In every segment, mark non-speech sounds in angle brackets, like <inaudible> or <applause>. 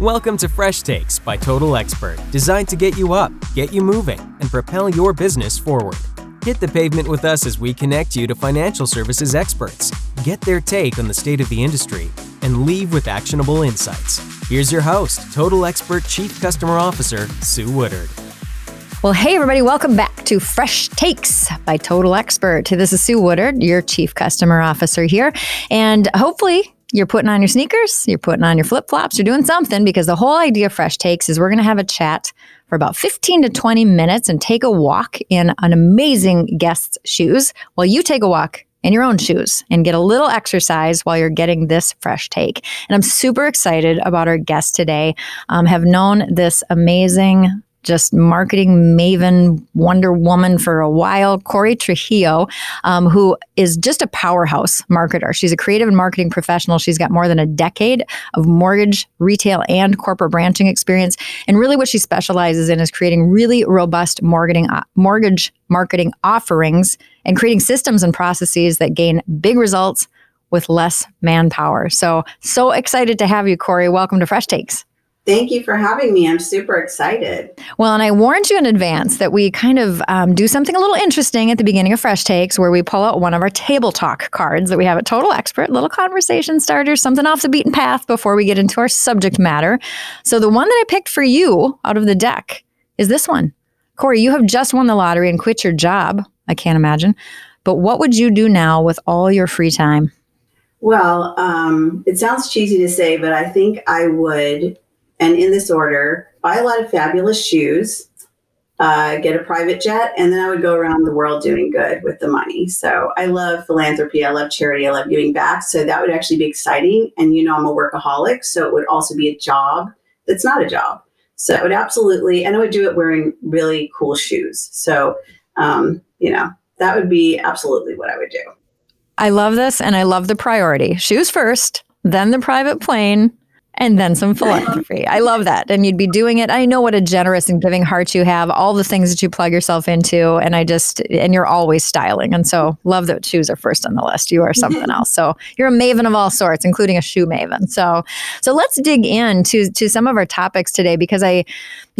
Welcome to Fresh Takes by Total Expert, designed to get you up, get you moving, and propel your business forward. Hit the pavement with us as we connect you to financial services experts, get their take on the state of the industry, and leave with actionable insights. Here's your host, Total Expert Chief Customer Officer, Sue Woodard. Well, hey, everybody, welcome back to Fresh Takes by Total Expert. This is Sue Woodard, your Chief Customer Officer here. And hopefully, you're putting on your sneakers, you're putting on your flip flops, you're doing something because the whole idea of Fresh Takes is we're going to have a chat for about 15 to 20 minutes and take a walk in an amazing guest's shoes while you take a walk in your own shoes and get a little exercise while you're getting this fresh take. And I'm super excited about our guest today. Um, have known this amazing just marketing maven, Wonder Woman for a while, Corey Trujillo, um, who is just a powerhouse marketer. She's a creative and marketing professional. She's got more than a decade of mortgage, retail, and corporate branching experience. And really, what she specializes in is creating really robust uh, mortgage marketing offerings and creating systems and processes that gain big results with less manpower. So, so excited to have you, Corey. Welcome to Fresh Takes. Thank you for having me. I'm super excited. Well, and I warned you in advance that we kind of um, do something a little interesting at the beginning of Fresh Takes where we pull out one of our table talk cards that we have at Total Expert, little conversation starter, something off the beaten path before we get into our subject matter. So the one that I picked for you out of the deck is this one. Corey, you have just won the lottery and quit your job. I can't imagine. But what would you do now with all your free time? Well, um, it sounds cheesy to say, but I think I would and in this order, buy a lot of fabulous shoes, uh, get a private jet, and then I would go around the world doing good with the money. So I love philanthropy, I love charity, I love giving back. So that would actually be exciting. And you know, I'm a workaholic, so it would also be a job that's not a job. So it would absolutely, and I would do it wearing really cool shoes. So, um, you know, that would be absolutely what I would do. I love this and I love the priority. Shoes first, then the private plane, and then some philanthropy. I love that. And you'd be doing it. I know what a generous and giving heart you have, all the things that you plug yourself into. And I just, and you're always styling. And so love that shoes are first on the list. You are something <laughs> else. So you're a maven of all sorts, including a shoe maven. So, so let's dig into to some of our topics today because I,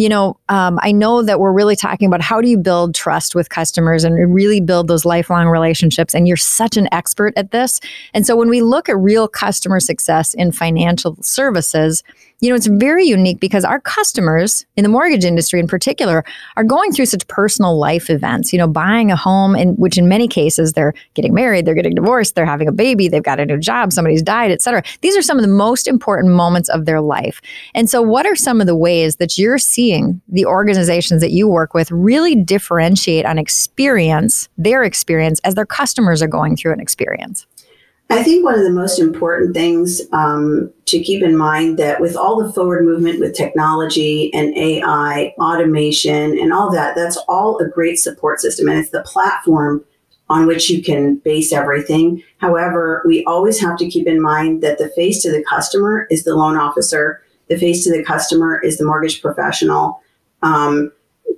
you know, um, I know that we're really talking about how do you build trust with customers and really build those lifelong relationships. And you're such an expert at this. And so when we look at real customer success in financial services, you know, it's very unique because our customers in the mortgage industry in particular are going through such personal life events, you know, buying a home in which in many cases they're getting married, they're getting divorced, they're having a baby, they've got a new job, somebody's died, et cetera. These are some of the most important moments of their life. And so what are some of the ways that you're seeing the organizations that you work with really differentiate on experience, their experience as their customers are going through an experience? I think one of the most important things um, to keep in mind that with all the forward movement with technology and AI, automation, and all that, that's all a great support system. And it's the platform on which you can base everything. However, we always have to keep in mind that the face to the customer is the loan officer, the face to the customer is the mortgage professional. Um,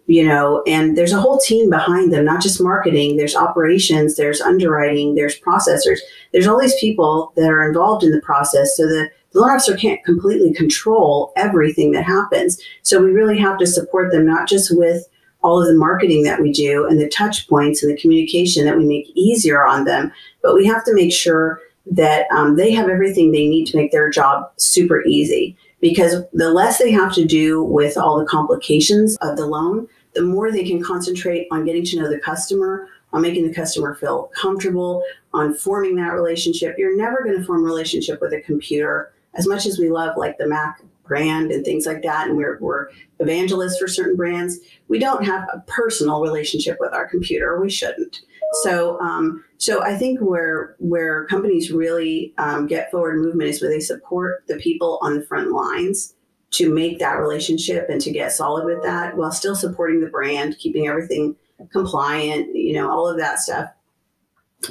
you know, and there's a whole team behind them, not just marketing. There's operations, there's underwriting, there's processors. There's all these people that are involved in the process. So the, the loan officer can't completely control everything that happens. So we really have to support them, not just with all of the marketing that we do and the touch points and the communication that we make easier on them, but we have to make sure that um, they have everything they need to make their job super easy because the less they have to do with all the complications of the loan, the more they can concentrate on getting to know the customer, on making the customer feel comfortable, on forming that relationship. You're never going to form a relationship with a computer as much as we love like the Mac brand and things like that, and we're, we're evangelists for certain brands. We don't have a personal relationship with our computer. We shouldn't. So, um, so I think where where companies really um, get forward movement is where they support the people on the front lines to make that relationship and to get solid with that while still supporting the brand, keeping everything compliant, you know, all of that stuff.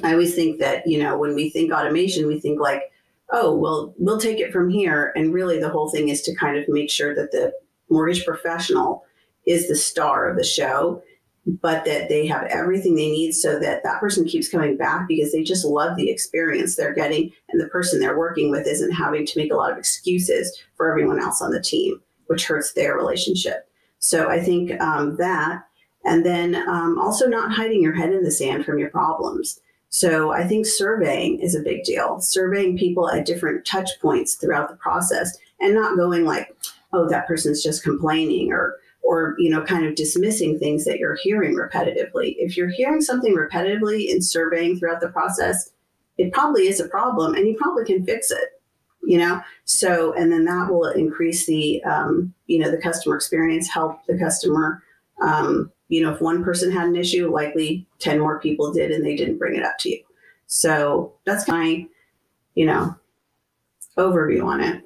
I always think that, you know, when we think automation, we think like, oh, well, we'll take it from here. And really the whole thing is to kind of make sure that the mortgage professional is the star of the show but that they have everything they need so that that person keeps coming back because they just love the experience they're getting and the person they're working with isn't having to make a lot of excuses for everyone else on the team which hurts their relationship. So i think um, that and then um, also not hiding your head in the sand from your problems. So i think surveying is a big deal. Surveying people at different touch points throughout the process and not going like oh that person's just complaining or or you know kind of dismissing things that you're hearing repetitively. If you're hearing something repetitively in surveying throughout the process it probably is a problem and you probably can fix it you know? So and then that will increase the um, you know the customer experience help the customer um, you know if one person had an issue likely 10 more people did and they didn't bring it up to you. So that's my you know overview on it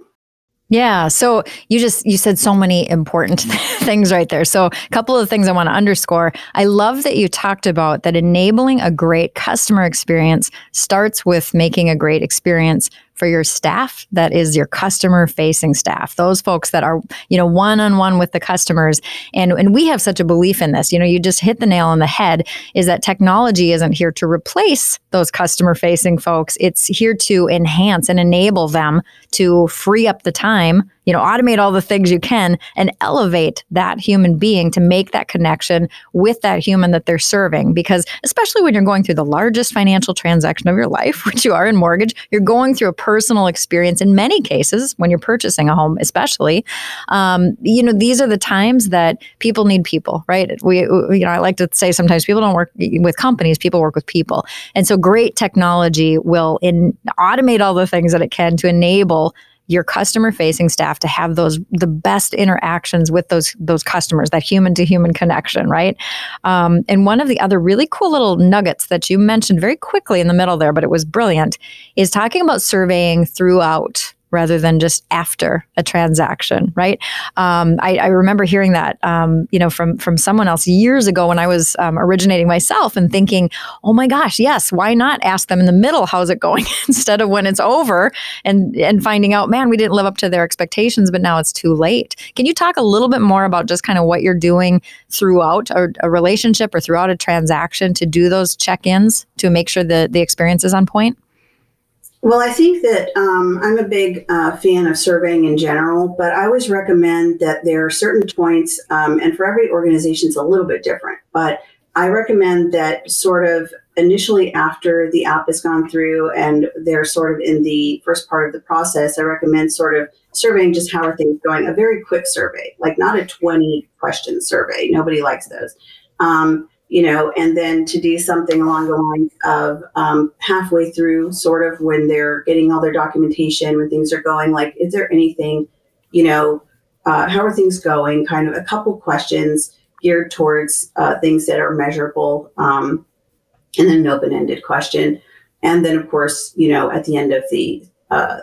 yeah. So you just you said so many important <laughs> things right there. So a couple of things I want to underscore. I love that you talked about that enabling a great customer experience starts with making a great experience for your staff that is your customer facing staff those folks that are you know one on one with the customers. And and we have such a belief in this. You know you just hit the nail on the head is that technology isn't here to replace those customer facing folks. It's here to enhance and enable them to free up the time you know, automate all the things you can and elevate that human being to make that connection with that human that they're serving. Because especially when you're going through the largest financial transaction of your life, <laughs> which you are in mortgage, you're going through a personal experience in many cases when you're purchasing a home, especially. Um, you know, these are the times that people need people, right? We, you know, I like to say sometimes people don't work with companies, people work with people. And so great technology will in, automate all the things that it can to enable your customer facing staff to have those the best interactions with those those customers that human to human connection right? Um, and one of the other really cool little nuggets that you mentioned very quickly in the middle there but it was brilliant is talking about surveying throughout rather than just after a transaction, right? Um, I, I, remember hearing that, um, you know, from from someone else years ago when I was um, originating myself and thinking, oh my gosh, yes, why not ask them in the middle how's it going <laughs> instead of when it's over and and finding out, man, we didn't live up to their expectations, but now it's too late. Can you talk a little bit more about just kind of what you're doing throughout a, a relationship or throughout a transaction to do those check-ins to make sure that the experience is on point? Well, I think that um, I'm a big uh, fan of surveying in general, but I always recommend that there are certain points, um, and for every organization, it's a little bit different. But I recommend that sort of initially after the app has gone through and they're sort of in the first part of the process, I recommend sort of surveying just how are things going, a very quick survey, like not a 20 question survey. Nobody likes those. Um, you know, and then to do something along the lines of um, halfway through, sort of when they're getting all their documentation, when things are going, like, is there anything, you know, uh, how are things going? Kind of a couple questions geared towards uh, things that are measurable, um, and then an open-ended question, and then of course, you know, at the end of the uh,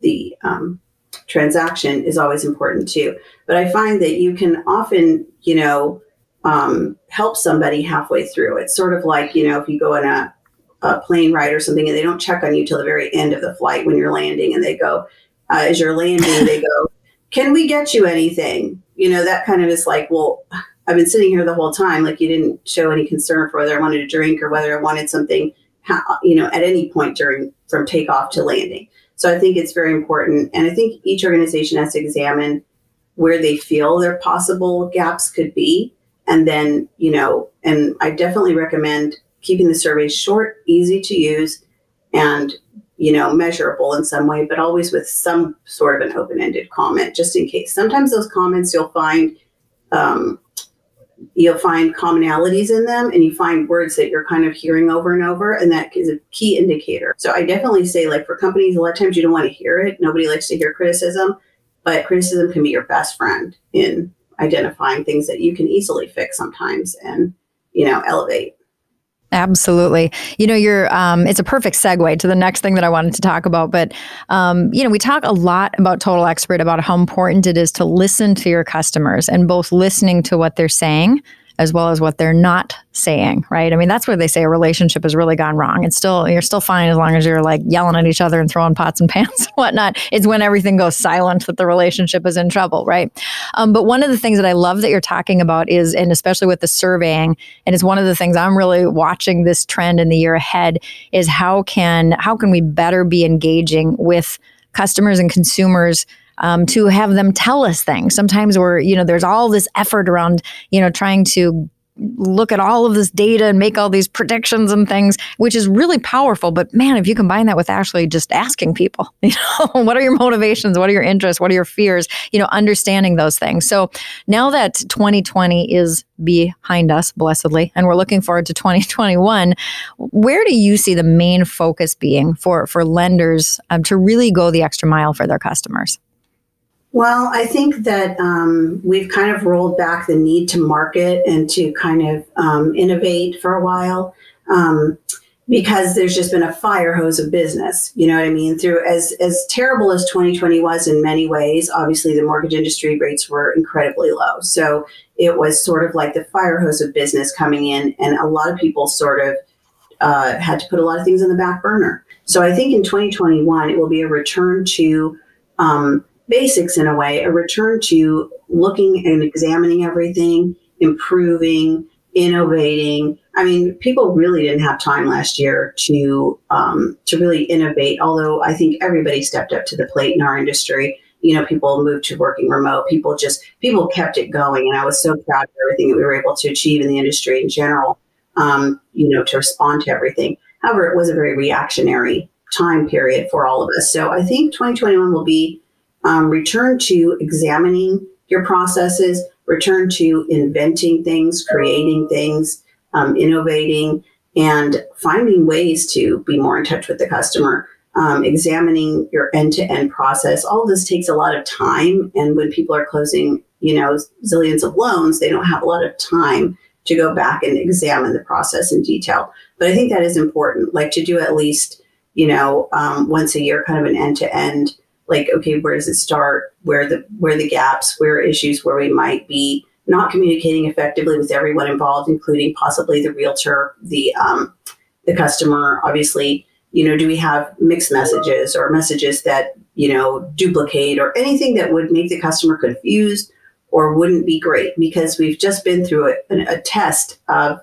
the um, transaction is always important too. But I find that you can often, you know um, help somebody halfway through. It's sort of like, you know, if you go on a, a, plane ride or something and they don't check on you till the very end of the flight when you're landing and they go, uh, as you're landing, they go, can we get you anything? You know, that kind of is like, well, I've been sitting here the whole time. Like you didn't show any concern for whether I wanted a drink or whether I wanted something, you know, at any point during from takeoff to landing. So I think it's very important. And I think each organization has to examine where they feel their possible gaps could be and then, you know, and I definitely recommend keeping the surveys short, easy to use, and, you know, measurable in some way, but always with some sort of an open ended comment, just in case. Sometimes those comments you'll find, um, you'll find commonalities in them and you find words that you're kind of hearing over and over and that is a key indicator so i definitely say like for companies a lot of times you don't want to hear it nobody likes to hear criticism but criticism can be your best friend in identifying things that you can easily fix sometimes and you know elevate Absolutely. You know, you're, um, it's a perfect segue to the next thing that I wanted to talk about. But, um, you know, we talk a lot about Total Expert about how important it is to listen to your customers and both listening to what they're saying as well as what they're not saying, right? I mean, that's where they say a relationship has really gone wrong. It's still, you're still fine as long as you're like yelling at each other and throwing pots and <laughs> pans and whatnot. It's when everything goes silent that the relationship is in trouble, right? Um, but one of the things that I love that you're talking about is, and especially with the surveying, and it's one of the things I'm really watching this trend in the year ahead is how can, how can we better be engaging with customers and consumers um, to have them tell us things. Sometimes we're, you know, there's all this effort around, you know, trying to look at all of this data and make all these predictions and things, which is really powerful. But man, if you combine that with actually just asking people, <laughs> you know, what are your motivations? What are your interests? What are your fears? You know, understanding those things. So now that 2020 is behind us, blessedly, and we're looking forward to 2021, where do you see the main focus being for, for lenders um, to really go the extra mile for their customers? Well, I think that um, we've kind of rolled back the need to market and to kind of um, innovate for a while um, because there's just been a fire hose of business. You know what I mean? Through as as terrible as 2020 was in many ways, obviously the mortgage industry rates were incredibly low. So it was sort of like the fire hose of business coming in, and a lot of people sort of uh, had to put a lot of things on the back burner. So I think in 2021 it will be a return to um, basics in a way, a return to looking and examining everything, improving, innovating. I mean, people really didn't have time last year to um, to really innovate. Although I think everybody stepped up to the plate in our industry. You know, people moved to working remote. People just people kept it going, and I was so proud of everything that we were able to achieve in the industry in general. Um, you know, to respond to everything. However, it was a very reactionary time period for all of us. So I think 2021 will be um, return to examining your processes, return to inventing things, creating things, um, innovating, and finding ways to be more in touch with the customer. Um, examining your end-to-end process. All this takes a lot of time, and when people are closing, you know, zillions of loans, they don't have a lot of time to go back and examine the process in detail. But I think that is important, like to do at least, you know, um, once a year, kind of an end-to-end like okay where does it start? Where the where the gaps where issues where we might be not communicating effectively with everyone involved including possibly the realtor the um, the customer. Obviously you know do we have mixed messages or messages that you know duplicate or anything that would make the customer confused or wouldn't be great? Because we've just been through a, a test of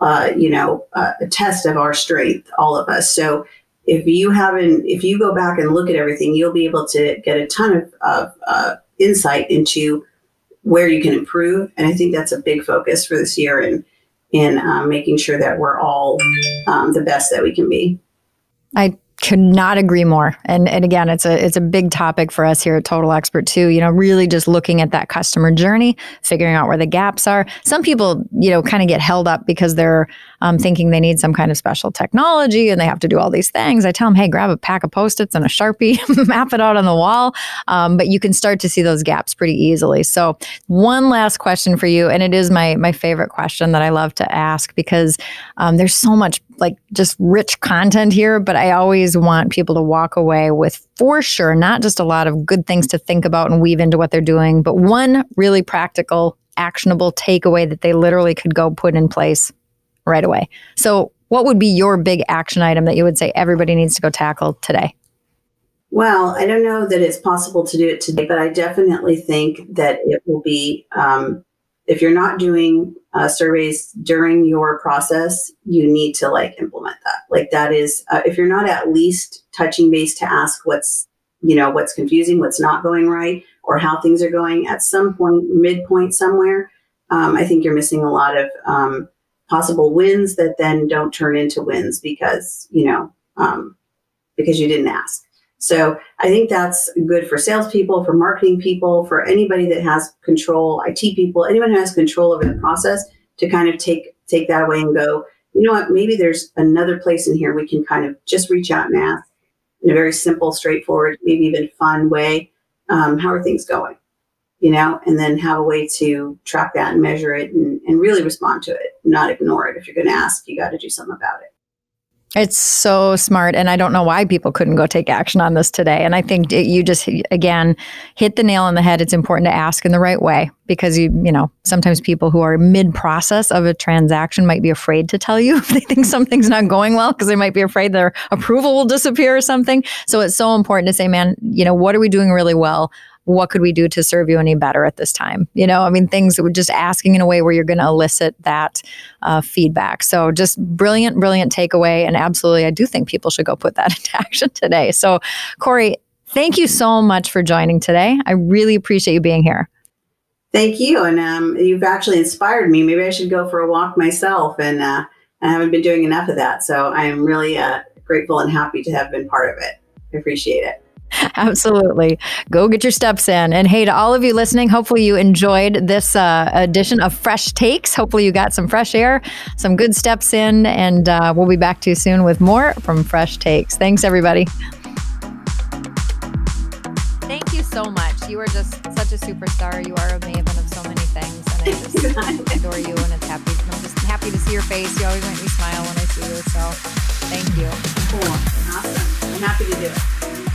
uh, you know a test of our strength all of us. So if you haven't, if you go back and look at everything, you'll be able to get a ton of, of uh, insight into where you can improve. And I think that's a big focus for this year in in um, making sure that we're all um, the best that we can be. I could not agree more. And and again, it's a it's a big topic for us here at Total Expert too. You know, really just looking at that customer journey, figuring out where the gaps are. Some people, you know, kind of get held up because they're um, thinking they need some kind of special technology and they have to do all these things. I tell them, hey, grab a pack of post its and a sharpie, <laughs> map it out on the wall. Um, but you can start to see those gaps pretty easily. So one last question for you, and it is my my favorite question that I love to ask because um, there's so much like just rich content here, but I always want people to walk away with for sure not just a lot of good things to think about and weave into what they're doing, but one really practical, actionable takeaway that they literally could go put in place right away. So, what would be your big action item that you would say everybody needs to go tackle today? Well, I don't know that it's possible to do it today, but I definitely think that it will be um, if you're not doing uh, surveys during your process, you need to like implement that. Like that is, uh, if you're not at least touching base to ask what's, you know, what's confusing, what's not going right, or how things are going at some point, midpoint somewhere, um, I think you're missing a lot of um, possible wins that then don't turn into wins because, you know, um, because you didn't ask. So I think that's good for salespeople, for marketing people, for anybody that has control, IT people, anyone who has control over the process to kind of take take that away and go, you know what, maybe there's another place in here we can kind of just reach out and ask in a very simple, straightforward, maybe even fun way. Um, how are things going? You know, and then have a way to track that and measure it and, and really respond to it, not ignore it. If you're going to ask, you got to do something about it. It's so smart. And I don't know why people couldn't go take action on this today. And I think it, you just, again, hit the nail on the head. It's important to ask in the right way because you, you know, sometimes people who are mid process of a transaction might be afraid to tell you <laughs> if they think something's not going well because they might be afraid their approval will disappear or something. So it's so important to say, man, you know, what are we doing really well? What could we do to serve you any better at this time? You know, I mean, things that we're just asking in a way where you're going to elicit that uh, feedback. So just brilliant, brilliant takeaway. And absolutely, I do think people should go put that <laughs> into action today. So, Corey, thank you so much for joining today. I really appreciate you being here. Thank you. And um, you've actually inspired me. Maybe I should go for a walk myself. And uh, I haven't been doing enough of that. So I am really uh, grateful and happy to have been part of it. I appreciate it. <laughs> Absolutely. Go get your steps in. And hey, to all of you listening, hopefully you enjoyed this uh, edition of Fresh Takes. Hopefully you got some fresh air, some good steps in, and uh, we'll be back to you soon with more from Fresh Takes. Thanks, everybody. Thank you so much. You are just such a superstar. You are a maven of so many things, and I just <laughs> adore you. And it's happy. I'm just happy to see your face. You always make me smile when I see you. So, thank you. Cool. Awesome. I'm happy to do it.